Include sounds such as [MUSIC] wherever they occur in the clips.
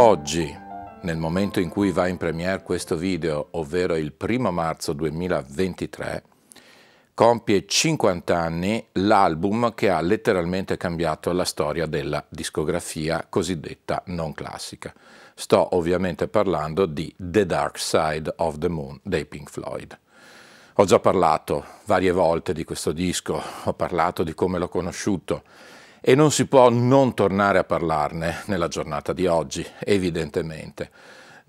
Oggi, nel momento in cui va in premiere questo video, ovvero il primo marzo 2023, compie 50 anni l'album che ha letteralmente cambiato la storia della discografia cosiddetta non classica. Sto ovviamente parlando di The Dark Side of the Moon dei Pink Floyd. Ho già parlato varie volte di questo disco, ho parlato di come l'ho conosciuto, e non si può non tornare a parlarne nella giornata di oggi, evidentemente.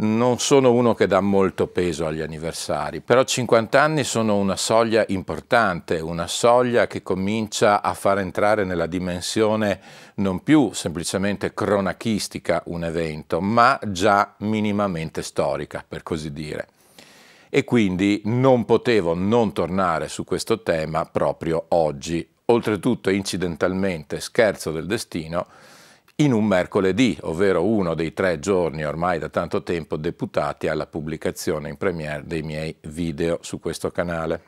Non sono uno che dà molto peso agli anniversari, però 50 anni sono una soglia importante, una soglia che comincia a far entrare nella dimensione non più semplicemente cronachistica un evento, ma già minimamente storica, per così dire. E quindi non potevo non tornare su questo tema proprio oggi, oltretutto incidentalmente, scherzo del destino, in un mercoledì, ovvero uno dei tre giorni ormai da tanto tempo deputati alla pubblicazione in premiere dei miei video su questo canale.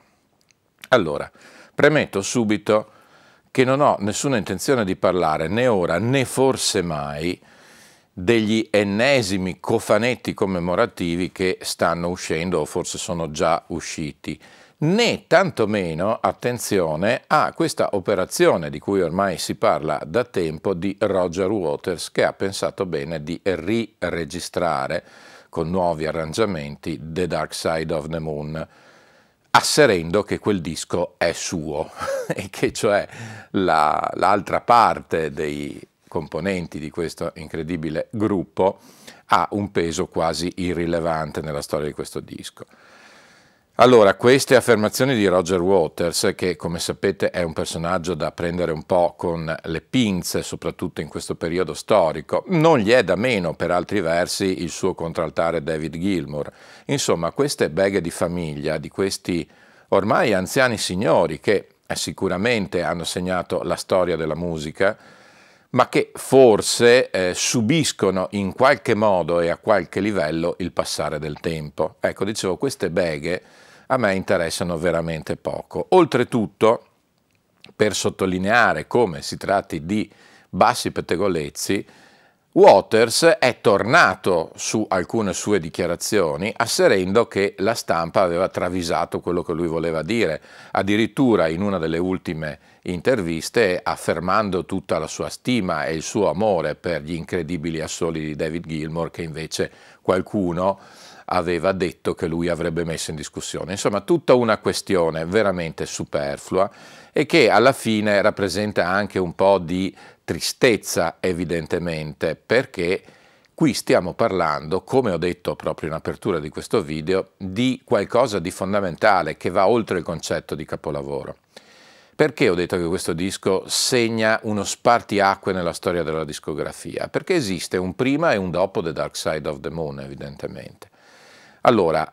Allora, premetto subito che non ho nessuna intenzione di parlare né ora né forse mai degli ennesimi cofanetti commemorativi che stanno uscendo o forse sono già usciti né tantomeno attenzione a questa operazione di cui ormai si parla da tempo di Roger Waters che ha pensato bene di riregistrare con nuovi arrangiamenti The Dark Side of the Moon asserendo che quel disco è suo [LAUGHS] e che cioè la, l'altra parte dei componenti di questo incredibile gruppo ha un peso quasi irrilevante nella storia di questo disco. Allora, queste affermazioni di Roger Waters, che come sapete è un personaggio da prendere un po' con le pinze, soprattutto in questo periodo storico, non gli è da meno per altri versi il suo contraltare David Gilmour. Insomma, queste beghe di famiglia, di questi ormai anziani signori che eh, sicuramente hanno segnato la storia della musica, ma che forse eh, subiscono in qualche modo e a qualche livello il passare del tempo. Ecco, dicevo, queste beghe a me interessano veramente poco. Oltretutto, per sottolineare come si tratti di bassi pettegolezzi, Waters è tornato su alcune sue dichiarazioni asserendo che la stampa aveva travisato quello che lui voleva dire, addirittura in una delle ultime interviste affermando tutta la sua stima e il suo amore per gli incredibili assoli di David Gilmour che invece qualcuno aveva detto che lui avrebbe messo in discussione. Insomma, tutta una questione veramente superflua e che alla fine rappresenta anche un po' di tristezza, evidentemente, perché qui stiamo parlando, come ho detto proprio in apertura di questo video, di qualcosa di fondamentale che va oltre il concetto di capolavoro. Perché ho detto che questo disco segna uno spartiacque nella storia della discografia? Perché esiste un prima e un dopo The Dark Side of the Moon, evidentemente. Allora,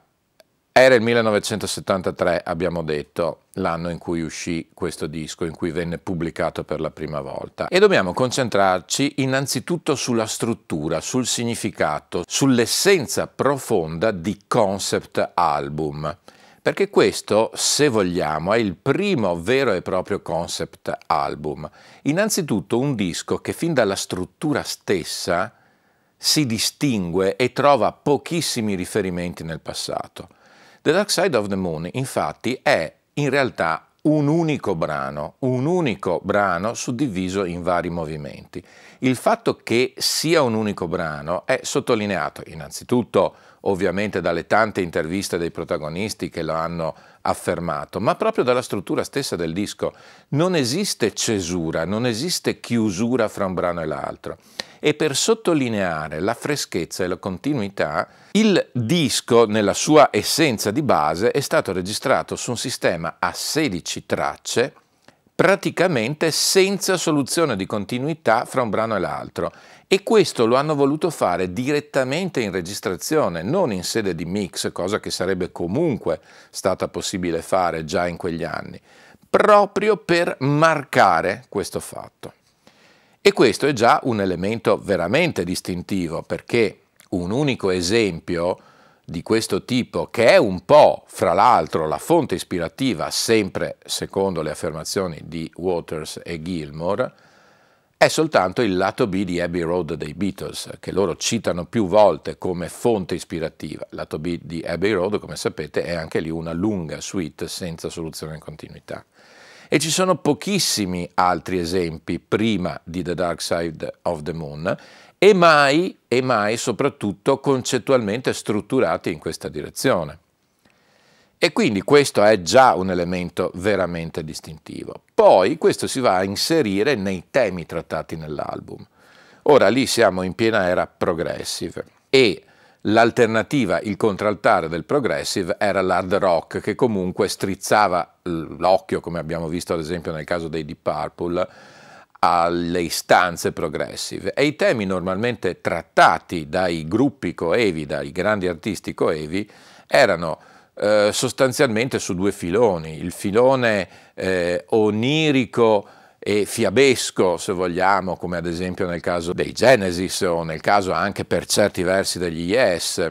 era il 1973, abbiamo detto, l'anno in cui uscì questo disco, in cui venne pubblicato per la prima volta. E dobbiamo concentrarci innanzitutto sulla struttura, sul significato, sull'essenza profonda di concept album. Perché questo, se vogliamo, è il primo vero e proprio concept album. Innanzitutto un disco che fin dalla struttura stessa si distingue e trova pochissimi riferimenti nel passato. The Dark Side of the Moon, infatti, è in realtà un unico brano, un unico brano suddiviso in vari movimenti. Il fatto che sia un unico brano è sottolineato innanzitutto ovviamente dalle tante interviste dei protagonisti che lo hanno affermato, ma proprio dalla struttura stessa del disco. Non esiste cesura, non esiste chiusura fra un brano e l'altro e per sottolineare la freschezza e la continuità, il disco nella sua essenza di base è stato registrato su un sistema a 16 tracce praticamente senza soluzione di continuità fra un brano e l'altro e questo lo hanno voluto fare direttamente in registrazione, non in sede di mix, cosa che sarebbe comunque stata possibile fare già in quegli anni, proprio per marcare questo fatto. E questo è già un elemento veramente distintivo perché un unico esempio di questo tipo, che è un po', fra l'altro, la fonte ispirativa, sempre secondo le affermazioni di Waters e Gilmore, è soltanto il lato B di Abbey Road dei Beatles, che loro citano più volte come fonte ispirativa. Il lato B di Abbey Road, come sapete, è anche lì una lunga suite senza soluzione in continuità. E ci sono pochissimi altri esempi prima di The Dark Side of the Moon e mai, e mai soprattutto concettualmente strutturati in questa direzione. E quindi questo è già un elemento veramente distintivo. Poi questo si va a inserire nei temi trattati nell'album. Ora lì siamo in piena era progressive e l'alternativa, il contraltare del progressive era l'hard rock che comunque strizzava l'occhio, come abbiamo visto ad esempio nel caso dei Deep Purple, alle istanze progressive. E i temi normalmente trattati dai gruppi coevi, dai grandi artisti coevi, erano eh, sostanzialmente su due filoni, il filone eh, onirico e fiabesco, se vogliamo, come ad esempio nel caso dei Genesis o nel caso anche per certi versi degli Yes,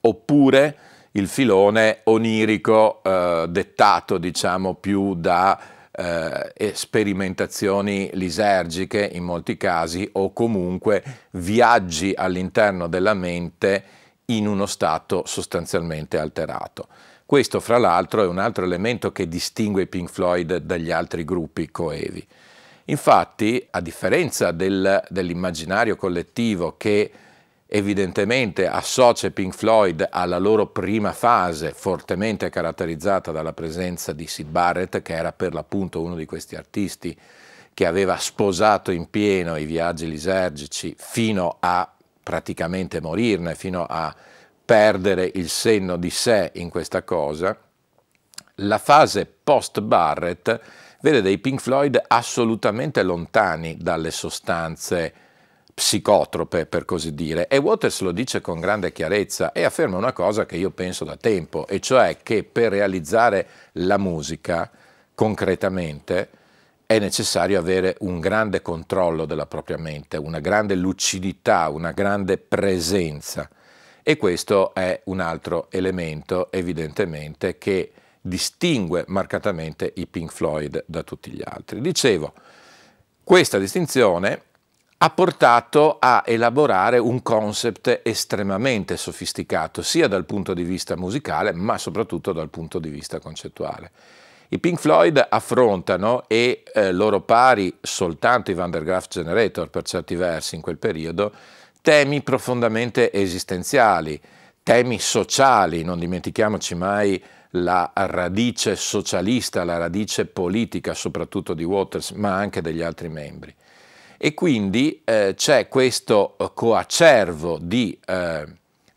oppure il filone onirico eh, dettato, diciamo, più da eh, sperimentazioni lisergiche in molti casi o comunque viaggi all'interno della mente in uno stato sostanzialmente alterato. Questo, fra l'altro, è un altro elemento che distingue Pink Floyd dagli altri gruppi coevi. Infatti, a differenza del, dell'immaginario collettivo che evidentemente associa Pink Floyd alla loro prima fase, fortemente caratterizzata dalla presenza di Sid Barrett, che era per l'appunto uno di questi artisti che aveva sposato in pieno i viaggi lisergici fino a praticamente morirne, fino a perdere il senno di sé in questa cosa, la fase post-Barrett vede dei Pink Floyd assolutamente lontani dalle sostanze psicotrope, per così dire, e Waters lo dice con grande chiarezza e afferma una cosa che io penso da tempo, e cioè che per realizzare la musica concretamente è necessario avere un grande controllo della propria mente, una grande lucidità, una grande presenza. E questo è un altro elemento, evidentemente, che distingue marcatamente i Pink Floyd da tutti gli altri. Dicevo, questa distinzione ha portato a elaborare un concept estremamente sofisticato, sia dal punto di vista musicale, ma soprattutto dal punto di vista concettuale. I Pink Floyd affrontano, e eh, loro pari soltanto i Van der Graaf Generator per certi versi in quel periodo, temi profondamente esistenziali, temi sociali, non dimentichiamoci mai la radice socialista, la radice politica soprattutto di Waters, ma anche degli altri membri. E quindi eh, c'è questo coacervo di eh,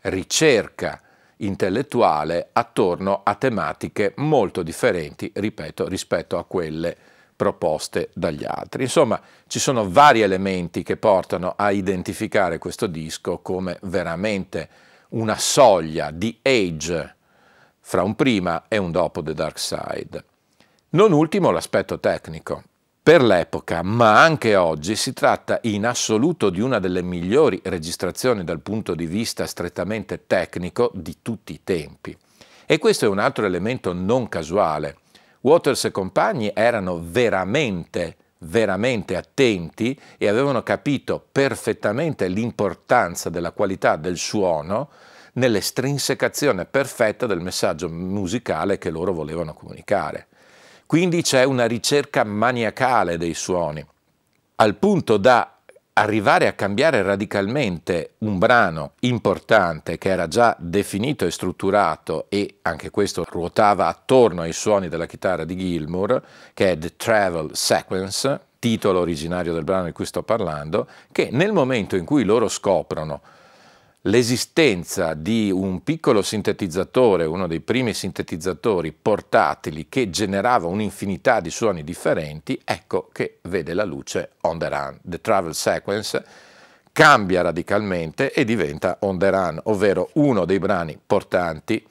ricerca intellettuale attorno a tematiche molto differenti, ripeto, rispetto a quelle proposte dagli altri. Insomma, ci sono vari elementi che portano a identificare questo disco come veramente una soglia di age fra un prima e un dopo The Dark Side. Non ultimo l'aspetto tecnico. Per l'epoca, ma anche oggi, si tratta in assoluto di una delle migliori registrazioni dal punto di vista strettamente tecnico di tutti i tempi. E questo è un altro elemento non casuale. Waters e compagni erano veramente, veramente attenti e avevano capito perfettamente l'importanza della qualità del suono nell'estrinsecazione perfetta del messaggio musicale che loro volevano comunicare. Quindi c'è una ricerca maniacale dei suoni, al punto da arrivare a cambiare radicalmente un brano importante che era già definito e strutturato e anche questo ruotava attorno ai suoni della chitarra di Gilmour, che è The Travel Sequence, titolo originario del brano di cui sto parlando, che nel momento in cui loro scoprono l'esistenza di un piccolo sintetizzatore, uno dei primi sintetizzatori portatili che generava un'infinità di suoni differenti, ecco che vede la luce On the Run. The Travel Sequence cambia radicalmente e diventa On the Run, ovvero uno dei brani portanti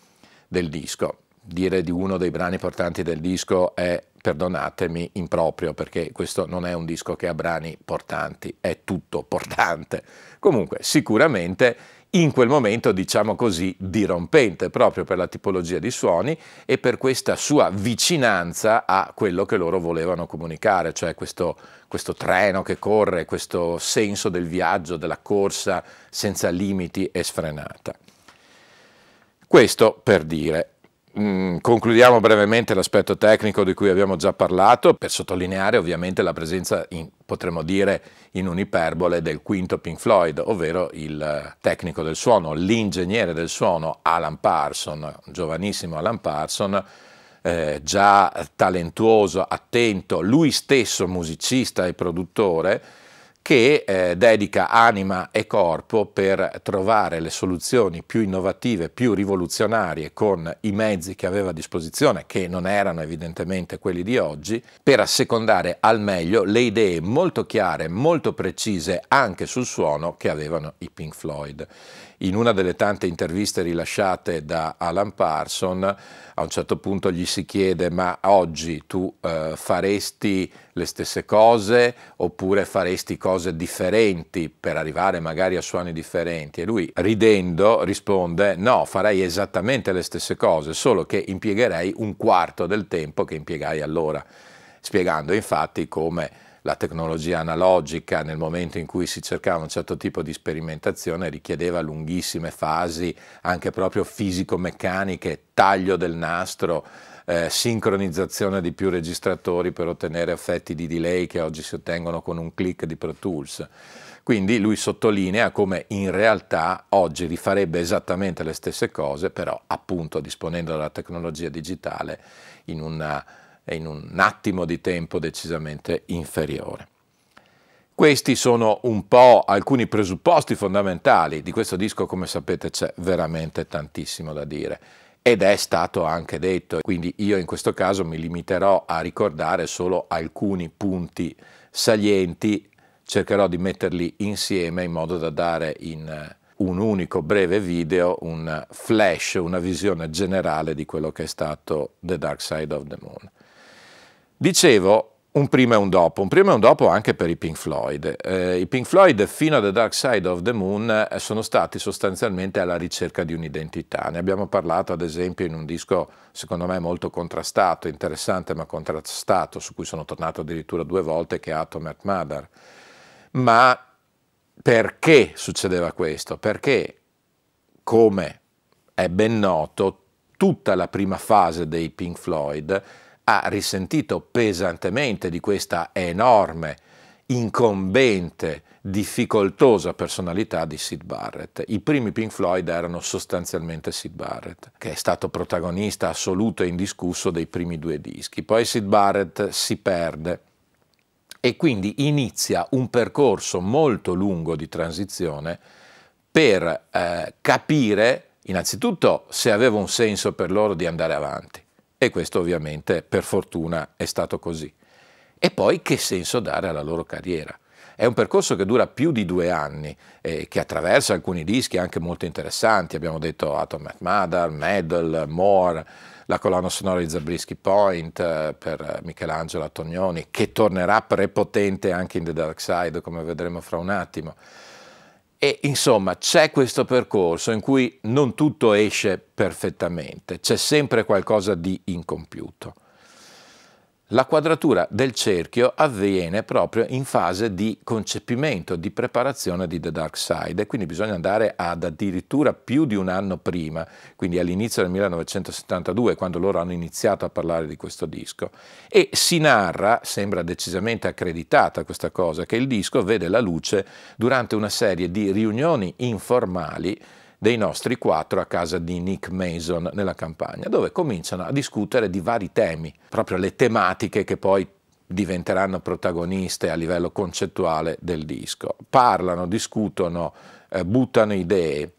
del disco. Dire di uno dei brani portanti del disco è, perdonatemi, improprio perché questo non è un disco che ha brani portanti, è tutto portante. Comunque, sicuramente in quel momento, diciamo così, dirompente, proprio per la tipologia di suoni e per questa sua vicinanza a quello che loro volevano comunicare, cioè questo, questo treno che corre, questo senso del viaggio, della corsa senza limiti e sfrenata. Questo per dire, concludiamo brevemente l'aspetto tecnico di cui abbiamo già parlato per sottolineare ovviamente la presenza, in, potremmo dire in un'iperbole, del quinto Pink Floyd, ovvero il tecnico del suono, l'ingegnere del suono Alan Parson, giovanissimo Alan Parson, eh, già talentuoso, attento, lui stesso musicista e produttore, che eh, dedica anima e corpo per trovare le soluzioni più innovative, più rivoluzionarie con i mezzi che aveva a disposizione, che non erano evidentemente quelli di oggi, per assecondare al meglio le idee molto chiare, molto precise anche sul suono che avevano i Pink Floyd in una delle tante interviste rilasciate da Alan Parson, a un certo punto gli si chiede ma oggi tu eh, faresti le stesse cose oppure faresti cose differenti per arrivare magari a suoni differenti? E lui ridendo risponde no, farei esattamente le stesse cose, solo che impiegherei un quarto del tempo che impiegai allora, spiegando infatti come la tecnologia analogica nel momento in cui si cercava un certo tipo di sperimentazione richiedeva lunghissime fasi anche proprio fisico-meccaniche, taglio del nastro, eh, sincronizzazione di più registratori per ottenere effetti di delay che oggi si ottengono con un click di Pro Tools. Quindi lui sottolinea come in realtà oggi rifarebbe esattamente le stesse cose, però appunto disponendo della tecnologia digitale in una in un attimo di tempo decisamente inferiore. Questi sono un po' alcuni presupposti fondamentali. Di questo disco, come sapete, c'è veramente tantissimo da dire. Ed è stato anche detto, quindi io in questo caso mi limiterò a ricordare solo alcuni punti salienti, cercherò di metterli insieme in modo da dare in un unico breve video un flash, una visione generale di quello che è stato The Dark Side of the Moon. Dicevo un prima e un dopo, un prima e un dopo anche per i Pink Floyd. Eh, I Pink Floyd fino a The Dark Side of the Moon eh, sono stati sostanzialmente alla ricerca di un'identità. Ne abbiamo parlato ad esempio in un disco secondo me molto contrastato, interessante ma contrastato, su cui sono tornato addirittura due volte, che è Atom at Mother. Ma perché succedeva questo? Perché, come è ben noto, tutta la prima fase dei Pink Floyd ha risentito pesantemente di questa enorme, incombente, difficoltosa personalità di Sid Barrett. I primi Pink Floyd erano sostanzialmente Sid Barrett, che è stato protagonista assoluto e indiscusso dei primi due dischi. Poi Sid Barrett si perde e quindi inizia un percorso molto lungo di transizione per eh, capire innanzitutto se aveva un senso per loro di andare avanti e questo ovviamente per fortuna è stato così. E poi che senso dare alla loro carriera? È un percorso che dura più di due anni, eh, che attraversa alcuni dischi anche molto interessanti, abbiamo detto Atom at Mother, Medal, More, la colonna sonora di Zabriskie Point eh, per Michelangelo Antonioni, che tornerà prepotente anche in The Dark Side, come vedremo fra un attimo. E insomma c'è questo percorso in cui non tutto esce perfettamente, c'è sempre qualcosa di incompiuto. La quadratura del cerchio avviene proprio in fase di concepimento, di preparazione di The Dark Side e quindi bisogna andare ad addirittura più di un anno prima, quindi all'inizio del 1972, quando loro hanno iniziato a parlare di questo disco. E si narra, sembra decisamente accreditata questa cosa, che il disco vede la luce durante una serie di riunioni informali dei nostri quattro a casa di Nick Mason nella campagna, dove cominciano a discutere di vari temi, proprio le tematiche che poi diventeranno protagoniste a livello concettuale del disco. Parlano, discutono, eh, buttano idee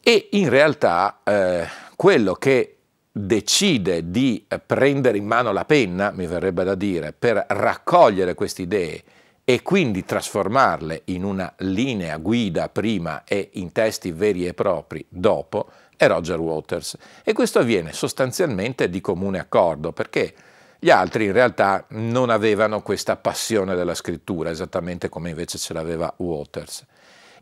e in realtà eh, quello che decide di prendere in mano la penna, mi verrebbe da dire, per raccogliere queste idee e quindi trasformarle in una linea guida prima e in testi veri e propri dopo è Roger Waters. E questo avviene sostanzialmente di comune accordo perché gli altri in realtà non avevano questa passione della scrittura, esattamente come invece ce l'aveva Waters.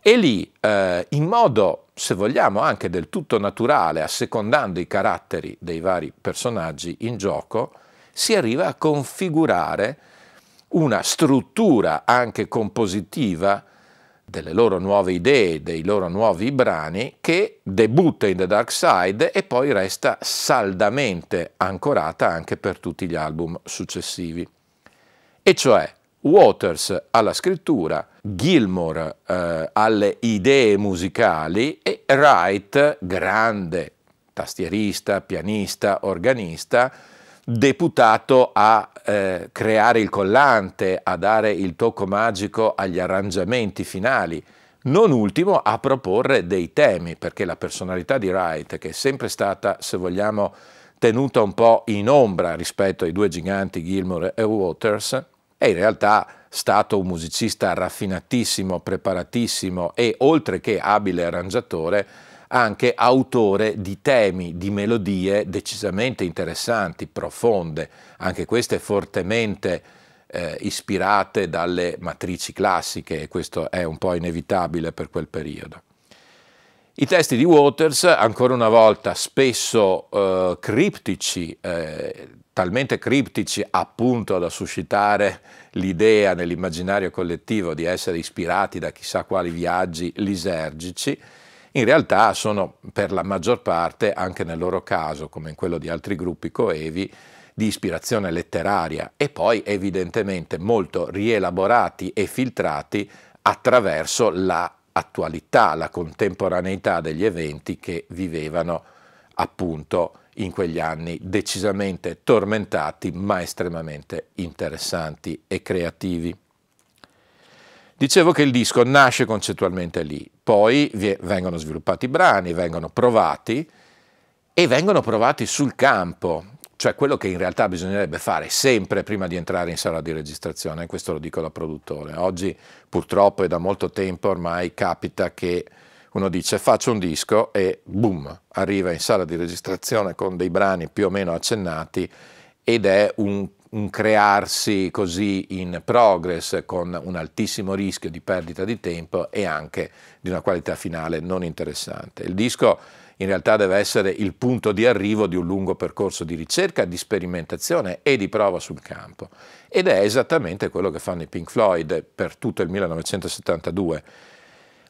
E lì, eh, in modo, se vogliamo, anche del tutto naturale, assecondando i caratteri dei vari personaggi in gioco, si arriva a configurare una struttura anche compositiva delle loro nuove idee, dei loro nuovi brani, che debutta in The Dark Side e poi resta saldamente ancorata anche per tutti gli album successivi. E cioè Waters alla scrittura, Gilmore eh, alle idee musicali e Wright, grande tastierista, pianista, organista, deputato a eh, creare il collante, a dare il tocco magico agli arrangiamenti finali, non ultimo a proporre dei temi, perché la personalità di Wright, che è sempre stata, se vogliamo, tenuta un po' in ombra rispetto ai due giganti Gilmore e Waters, è in realtà stato un musicista raffinatissimo, preparatissimo e oltre che abile arrangiatore, anche autore di temi, di melodie decisamente interessanti, profonde, anche queste fortemente eh, ispirate dalle matrici classiche e questo è un po' inevitabile per quel periodo. I testi di Waters, ancora una volta, spesso eh, criptici, eh, talmente criptici appunto da suscitare l'idea nell'immaginario collettivo di essere ispirati da chissà quali viaggi lisergici, in realtà sono per la maggior parte, anche nel loro caso, come in quello di altri gruppi coevi, di ispirazione letteraria e poi evidentemente molto rielaborati e filtrati attraverso la attualità, la contemporaneità degli eventi che vivevano appunto in quegli anni decisamente tormentati ma estremamente interessanti e creativi. Dicevo che il disco nasce concettualmente lì, poi vengono sviluppati i brani, vengono provati e vengono provati sul campo, cioè quello che in realtà bisognerebbe fare sempre prima di entrare in sala di registrazione, questo lo dico da produttore. Oggi purtroppo e da molto tempo ormai capita che uno dice faccio un disco e boom, arriva in sala di registrazione con dei brani più o meno accennati ed è un un crearsi così in progress con un altissimo rischio di perdita di tempo e anche di una qualità finale non interessante. Il disco in realtà deve essere il punto di arrivo di un lungo percorso di ricerca, di sperimentazione e di prova sul campo. Ed è esattamente quello che fanno i Pink Floyd per tutto il 1972,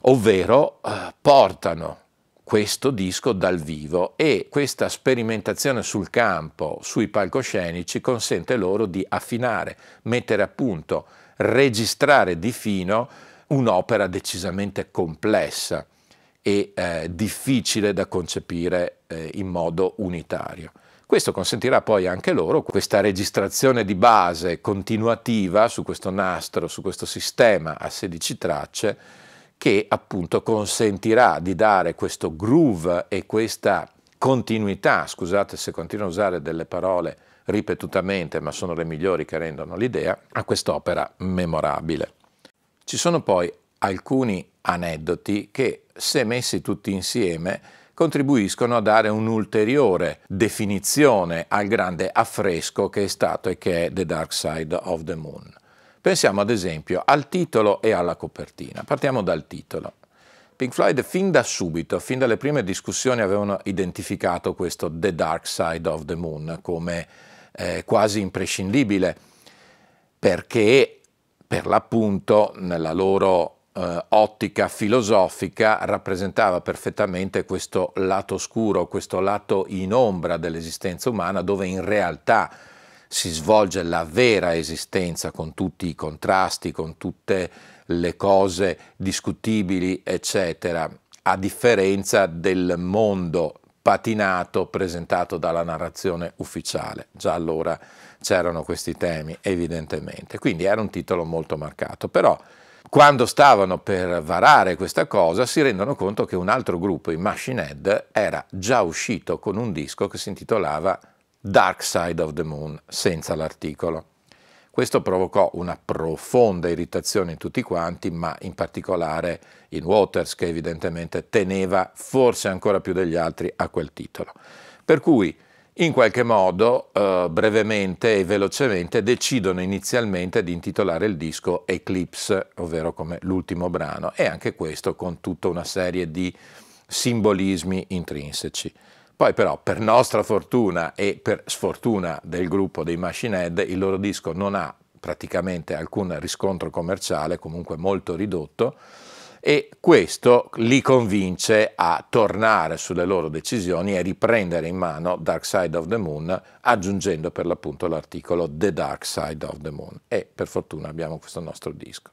ovvero eh, portano questo disco dal vivo e questa sperimentazione sul campo, sui palcoscenici, consente loro di affinare, mettere a punto, registrare di fino un'opera decisamente complessa e eh, difficile da concepire eh, in modo unitario. Questo consentirà poi anche loro questa registrazione di base continuativa su questo nastro, su questo sistema a 16 tracce, che appunto consentirà di dare questo groove e questa continuità, scusate se continuo a usare delle parole ripetutamente, ma sono le migliori che rendono l'idea, a quest'opera memorabile. Ci sono poi alcuni aneddoti che, se messi tutti insieme, contribuiscono a dare un'ulteriore definizione al grande affresco che è stato e che è The Dark Side of the Moon. Pensiamo ad esempio al titolo e alla copertina. Partiamo dal titolo. Pink Floyd fin da subito, fin dalle prime discussioni avevano identificato questo The Dark Side of the Moon come eh, quasi imprescindibile perché per l'appunto nella loro eh, ottica filosofica rappresentava perfettamente questo lato oscuro, questo lato in ombra dell'esistenza umana dove in realtà si svolge la vera esistenza con tutti i contrasti, con tutte le cose discutibili, eccetera, a differenza del mondo patinato presentato dalla narrazione ufficiale. Già allora c'erano questi temi, evidentemente. Quindi era un titolo molto marcato. Però quando stavano per varare questa cosa si rendono conto che un altro gruppo, i Machine Head, era già uscito con un disco che si intitolava Dark Side of the Moon, senza l'articolo. Questo provocò una profonda irritazione in tutti quanti, ma in particolare in Waters, che evidentemente teneva forse ancora più degli altri a quel titolo. Per cui in qualche modo, eh, brevemente e velocemente, decidono inizialmente di intitolare il disco Eclipse, ovvero come l'ultimo brano, e anche questo con tutta una serie di simbolismi intrinseci. Poi però, per nostra fortuna e per sfortuna del gruppo dei Machine Head, il loro disco non ha praticamente alcun riscontro commerciale, comunque molto ridotto, e questo li convince a tornare sulle loro decisioni e riprendere in mano Dark Side of the Moon aggiungendo per l'appunto l'articolo The Dark Side of the Moon e per fortuna abbiamo questo nostro disco.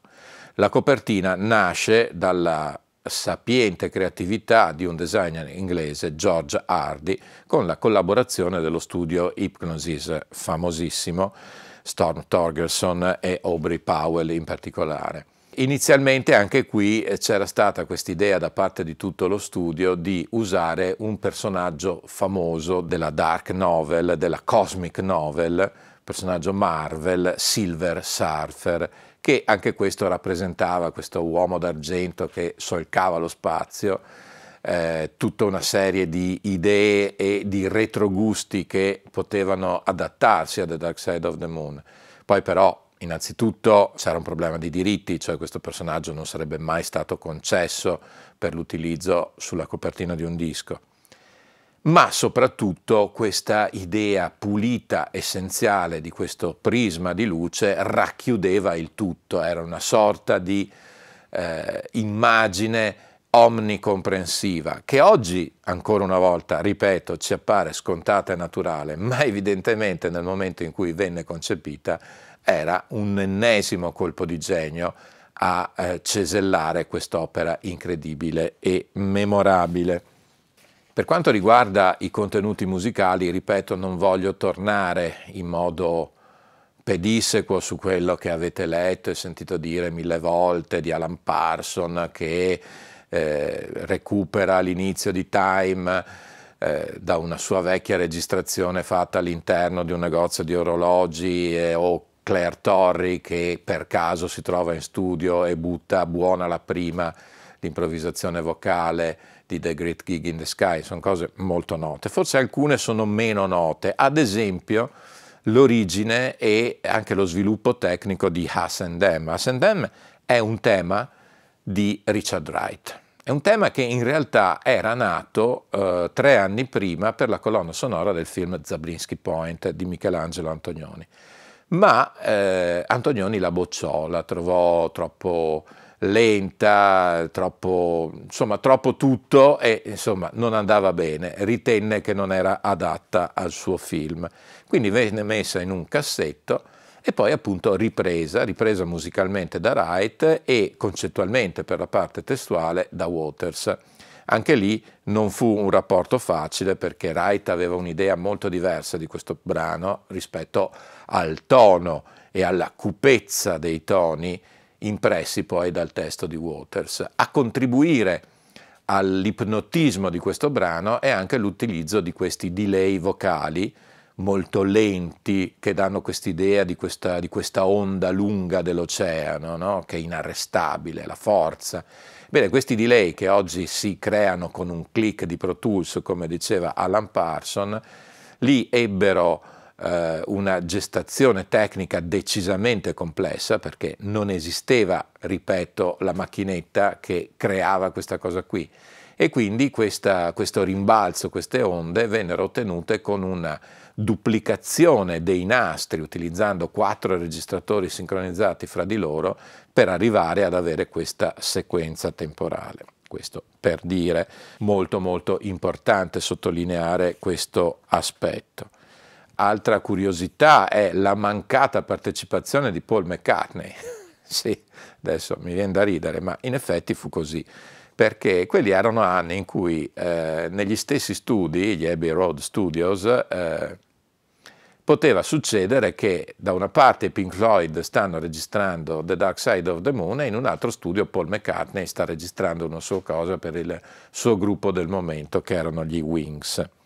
La copertina nasce dalla sapiente creatività di un designer inglese, George Hardy, con la collaborazione dello studio Hypnosis famosissimo, Storm Torgerson e Aubrey Powell in particolare. Inizialmente anche qui eh, c'era stata quest'idea da parte di tutto lo studio di usare un personaggio famoso della dark novel, della cosmic novel, personaggio Marvel, Silver Surfer, che anche questo rappresentava questo uomo d'argento che solcava lo spazio, eh, tutta una serie di idee e di retrogusti che potevano adattarsi a The Dark Side of the Moon. Poi però Innanzitutto c'era un problema di diritti, cioè questo personaggio non sarebbe mai stato concesso per l'utilizzo sulla copertina di un disco. Ma soprattutto questa idea pulita, essenziale di questo prisma di luce racchiudeva il tutto, era una sorta di eh, immagine omnicomprensiva, che oggi, ancora una volta, ripeto, ci appare scontata e naturale, ma evidentemente nel momento in cui venne concepita era un ennesimo colpo di genio a eh, cesellare quest'opera incredibile e memorabile. Per quanto riguarda i contenuti musicali, ripeto, non voglio tornare in modo pedissequo su quello che avete letto e sentito dire mille volte di Alan Parson che eh, recupera l'inizio di Time eh, da una sua vecchia registrazione fatta all'interno di un negozio di orologi eh, o Claire Torri che per caso si trova in studio e butta buona la prima l'improvvisazione vocale di The Great Gig in the Sky, sono cose molto note. Forse alcune sono meno note, ad esempio l'origine e anche lo sviluppo tecnico di Hass and Them. Hass and Them è un tema di Richard Wright. È un tema che in realtà era nato eh, tre anni prima per la colonna sonora del film Zabriskie Point di Michelangelo Antonioni ma eh, Antonioni la bocciò, la trovò troppo lenta, troppo, insomma, troppo tutto e insomma non andava bene, ritenne che non era adatta al suo film. Quindi venne messa in un cassetto e poi appunto ripresa, ripresa musicalmente da Wright e concettualmente per la parte testuale da Waters. Anche lì non fu un rapporto facile perché Wright aveva un'idea molto diversa di questo brano rispetto al tono e alla cupezza dei toni impressi poi dal testo di Waters. A contribuire all'ipnotismo di questo brano è anche l'utilizzo di questi delay vocali molto lenti che danno quest'idea di questa, di questa onda lunga dell'oceano, no? che è inarrestabile, la forza. Bene, questi delay che oggi si creano con un click di Pro Tools, come diceva Alan Parson, lì ebbero eh, una gestazione tecnica decisamente complessa perché non esisteva, ripeto, la macchinetta che creava questa cosa qui e quindi questa, questo rimbalzo, queste onde vennero ottenute con una duplicazione dei nastri utilizzando quattro registratori sincronizzati fra di loro per arrivare ad avere questa sequenza temporale. Questo per dire molto molto importante sottolineare questo aspetto. Altra curiosità è la mancata partecipazione di Paul McCartney. [LAUGHS] sì, adesso mi viene da ridere, ma in effetti fu così perché quelli erano anni in cui eh, negli stessi studi, gli Abbey Road Studios, eh, poteva succedere che da una parte i Pink Floyd stanno registrando The Dark Side of the Moon e in un altro studio Paul McCartney sta registrando una sua cosa per il suo gruppo del momento che erano gli Wings.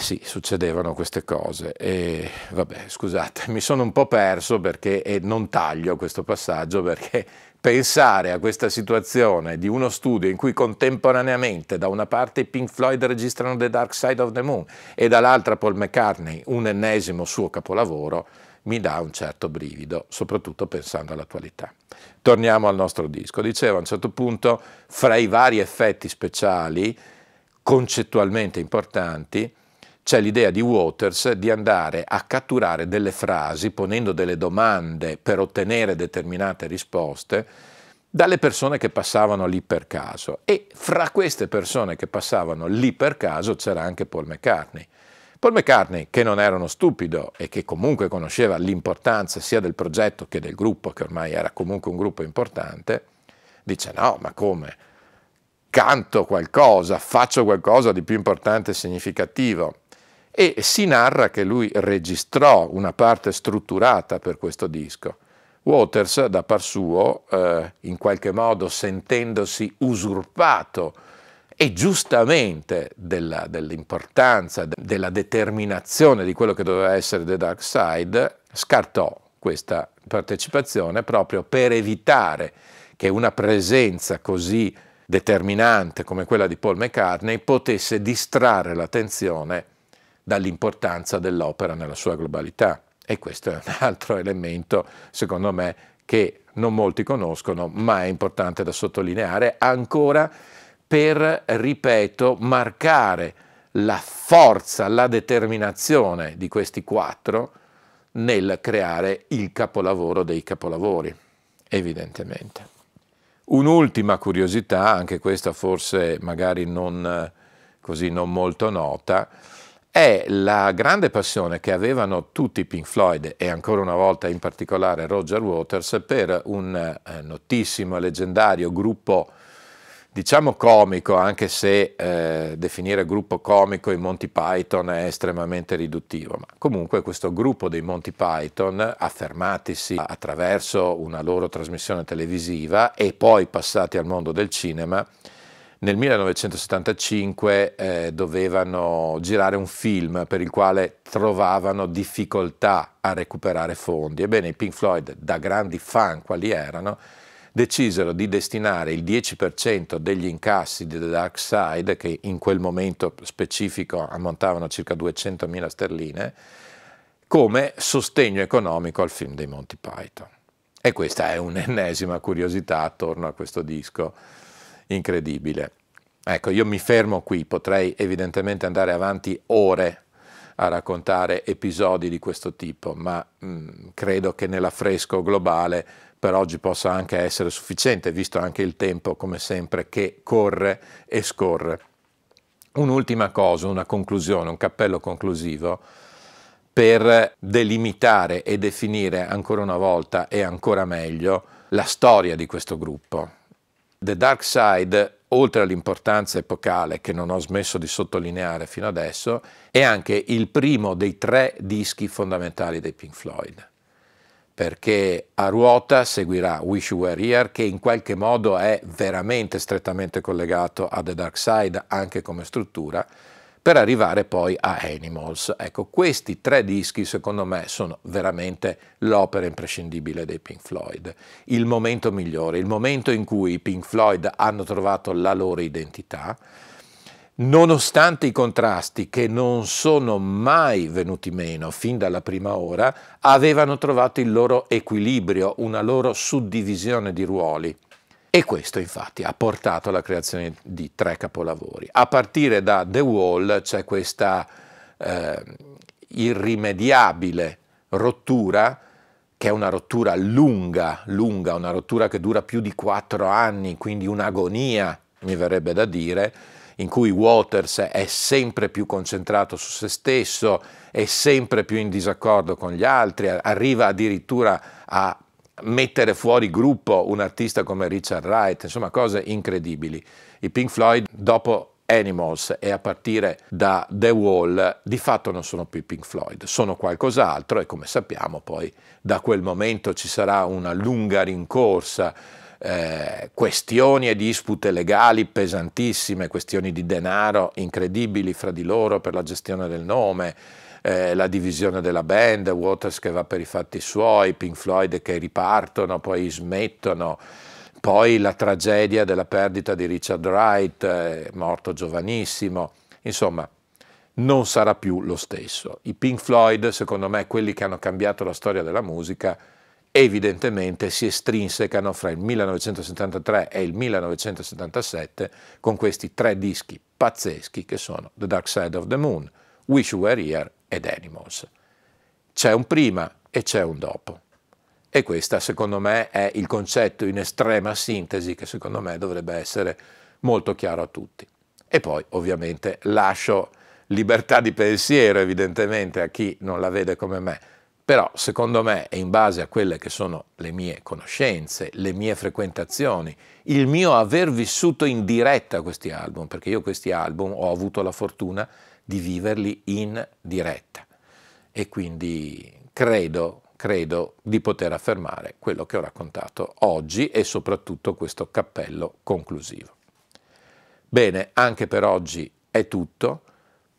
Sì, succedevano queste cose e vabbè, scusate, mi sono un po' perso perché e non taglio questo passaggio perché pensare a questa situazione di uno studio in cui contemporaneamente da una parte i Pink Floyd registrano The Dark Side of the Moon e dall'altra Paul McCartney un ennesimo suo capolavoro mi dà un certo brivido, soprattutto pensando all'attualità. Torniamo al nostro disco. Dicevo a un certo punto, fra i vari effetti speciali concettualmente importanti, c'è l'idea di Waters di andare a catturare delle frasi ponendo delle domande per ottenere determinate risposte dalle persone che passavano lì per caso e fra queste persone che passavano lì per caso c'era anche Paul McCartney. Paul McCartney, che non era uno stupido e che comunque conosceva l'importanza sia del progetto che del gruppo, che ormai era comunque un gruppo importante, dice no, ma come? Canto qualcosa, faccio qualcosa di più importante e significativo e si narra che lui registrò una parte strutturata per questo disco. Waters, da par suo, eh, in qualche modo sentendosi usurpato e giustamente della, dell'importanza, della determinazione di quello che doveva essere The Dark Side, scartò questa partecipazione proprio per evitare che una presenza così determinante come quella di Paul McCartney potesse distrarre l'attenzione dall'importanza dell'opera nella sua globalità. E questo è un [LAUGHS] altro elemento, secondo me, che non molti conoscono, ma è importante da sottolineare ancora per, ripeto, marcare la forza, la determinazione di questi quattro nel creare il capolavoro dei capolavori, evidentemente. Un'ultima curiosità, anche questa forse magari non così non molto nota, è la grande passione che avevano tutti i Pink Floyd e ancora una volta in particolare Roger Waters per un eh, notissimo e leggendario gruppo diciamo comico, anche se eh, definire gruppo comico i Monty Python è estremamente riduttivo, ma comunque questo gruppo dei Monty Python, affermatisi attraverso una loro trasmissione televisiva e poi passati al mondo del cinema, nel 1975 eh, dovevano girare un film per il quale trovavano difficoltà a recuperare fondi. Ebbene, i Pink Floyd, da grandi fan quali erano, decisero di destinare il 10% degli incassi di The Dark Side, che in quel momento specifico ammontavano circa 200.000 sterline, come sostegno economico al film dei Monty Python. E questa è un'ennesima curiosità attorno a questo disco incredibile. Ecco, io mi fermo qui, potrei evidentemente andare avanti ore a raccontare episodi di questo tipo, ma mh, mm, credo che nell'affresco globale per oggi possa anche essere sufficiente, visto anche il tempo, come sempre, che corre e scorre. Un'ultima cosa, una conclusione, un cappello conclusivo per delimitare e definire ancora una volta e ancora meglio la storia di questo gruppo. The Dark Side, oltre all'importanza epocale che non ho smesso di sottolineare fino adesso, è anche il primo dei tre dischi fondamentali dei Pink Floyd. Perché a ruota seguirà Wish You Were Here che in qualche modo è veramente strettamente collegato a The Dark Side anche come struttura per arrivare poi a Animals. Ecco, questi tre dischi secondo me sono veramente l'opera imprescindibile dei Pink Floyd, il momento migliore, il momento in cui i Pink Floyd hanno trovato la loro identità, nonostante i contrasti che non sono mai venuti meno fin dalla prima ora, avevano trovato il loro equilibrio, una loro suddivisione di ruoli. E questo infatti ha portato alla creazione di tre capolavori. A partire da The Wall c'è questa eh, irrimediabile rottura, che è una rottura lunga, lunga, una rottura che dura più di quattro anni, quindi un'agonia, mi verrebbe da dire, in cui Waters è sempre più concentrato su se stesso, è sempre più in disaccordo con gli altri, arriva addirittura a mettere fuori gruppo un artista come Richard Wright, insomma cose incredibili. I Pink Floyd dopo Animals e a partire da The Wall di fatto non sono più i Pink Floyd, sono qualcos'altro e come sappiamo poi da quel momento ci sarà una lunga rincorsa eh, questioni e dispute legali pesantissime, questioni di denaro incredibili fra di loro per la gestione del nome, eh, la divisione della band, Waters che va per i fatti suoi, Pink Floyd che ripartono, poi smettono, poi la tragedia della perdita di Richard Wright, eh, morto giovanissimo, insomma non sarà più lo stesso. I Pink Floyd, secondo me, quelli che hanno cambiato la storia della musica, evidentemente si estrinsecano fra il 1973 e il 1977 con questi tre dischi pazzeschi che sono The Dark Side of the Moon, Wish You Were Here ed Animals. C'è un prima e c'è un dopo. E questo secondo me è il concetto in estrema sintesi che secondo me dovrebbe essere molto chiaro a tutti. E poi ovviamente lascio libertà di pensiero evidentemente a chi non la vede come me, però secondo me e in base a quelle che sono le mie conoscenze, le mie frequentazioni, il mio aver vissuto in diretta questi album, perché io questi album ho avuto la fortuna di viverli in diretta e quindi credo, credo di poter affermare quello che ho raccontato oggi e soprattutto questo cappello conclusivo. Bene, anche per oggi è tutto.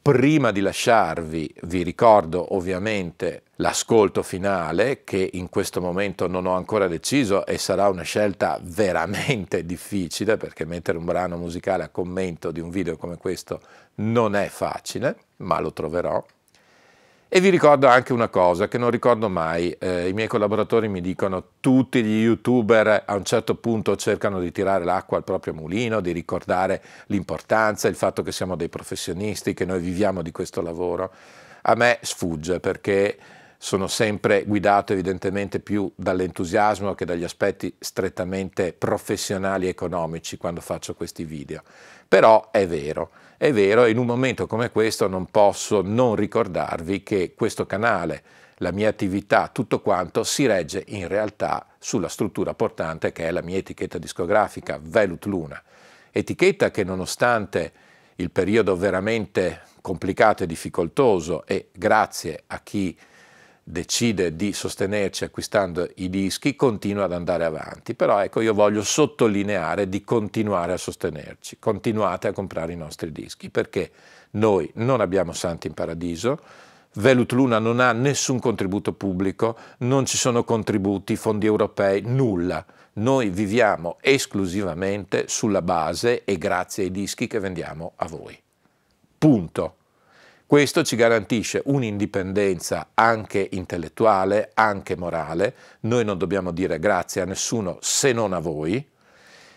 Prima di lasciarvi vi ricordo ovviamente l'ascolto finale che in questo momento non ho ancora deciso e sarà una scelta veramente [LAUGHS] difficile perché mettere un brano musicale a commento di un video come questo non è facile, ma lo troverò. E vi ricordo anche una cosa che non ricordo mai, eh, i miei collaboratori mi dicono tutti gli youtuber a un certo punto cercano di tirare l'acqua al proprio mulino, di ricordare l'importanza, il fatto che siamo dei professionisti, che noi viviamo di questo lavoro. A me sfugge perché sono sempre guidato evidentemente più dall'entusiasmo che dagli aspetti strettamente professionali e economici quando faccio questi video. Però è vero, è vero, in un momento come questo non posso non ricordarvi che questo canale, la mia attività, tutto quanto si regge in realtà sulla struttura portante che è la mia etichetta discografica Velut Luna. Etichetta che nonostante il periodo veramente complicato e difficoltoso e grazie a chi decide di sostenerci acquistando i dischi, continua ad andare avanti. Però ecco, io voglio sottolineare di continuare a sostenerci, continuate a comprare i nostri dischi, perché noi non abbiamo santi in paradiso, Velut Luna non ha nessun contributo pubblico, non ci sono contributi, fondi europei, nulla. Noi viviamo esclusivamente sulla base e grazie ai dischi che vendiamo a voi. Punto. Questo ci garantisce un'indipendenza anche intellettuale, anche morale. Noi non dobbiamo dire grazie a nessuno se non a voi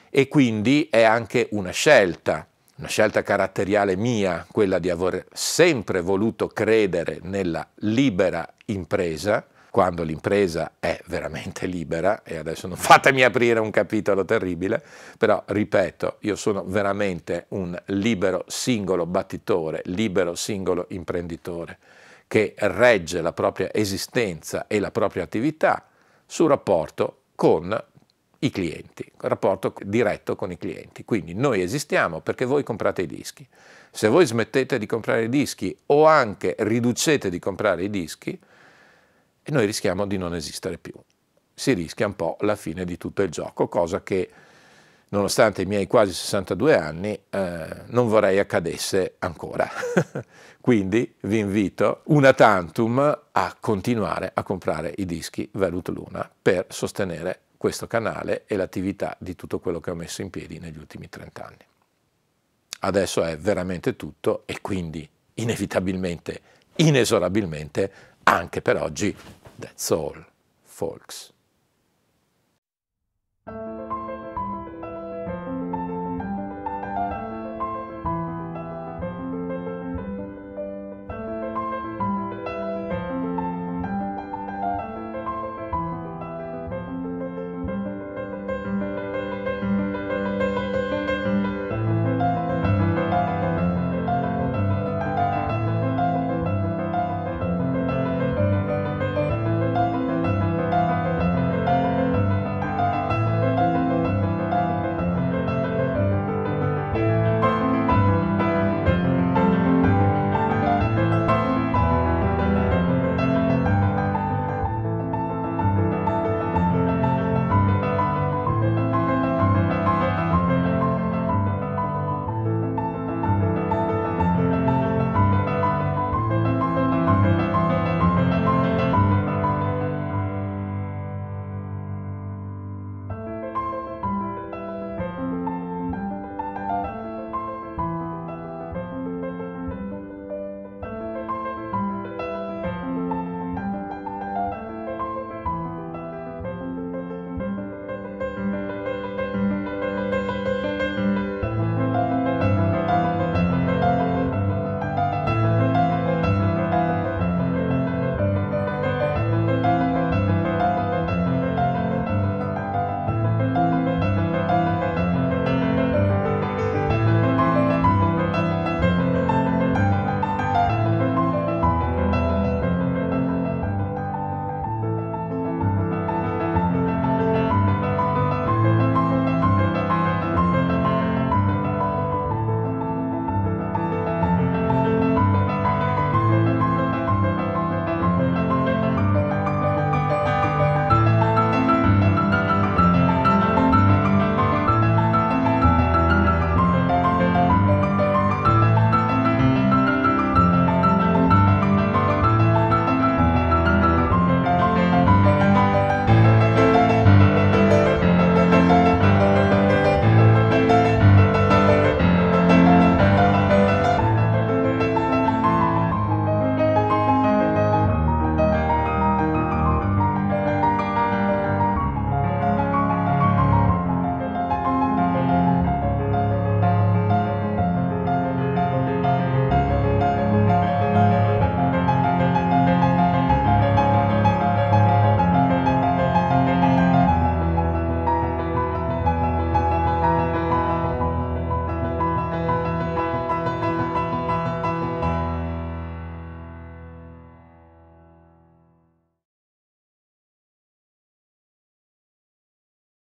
e quindi è anche una scelta, una scelta caratteriale mia, quella di aver sempre voluto credere nella libera impresa quando l'impresa è veramente libera, e adesso non [LAUGHS] fatemi aprire un capitolo terribile, però ripeto, io sono veramente un libero singolo battitore, libero singolo imprenditore, che regge la propria esistenza e la propria attività sul rapporto con i clienti, rapporto diretto con i clienti. Quindi noi esistiamo perché voi comprate i dischi. Se voi smettete di comprare i dischi o anche riducete di comprare i dischi, e noi rischiamo di non esistere più. Si rischia un po' la fine di tutto il gioco, cosa che nonostante i miei quasi 62 anni eh, non vorrei accadesse ancora. [LAUGHS] Quindi vi invito una tantum a continuare a comprare i dischi Velut Luna per sostenere questo canale e l'attività di tutto quello che ho messo in piedi negli ultimi 30 anni. Adesso è veramente tutto e quindi inevitabilmente, inesorabilmente anche per oggi, that's all, folks.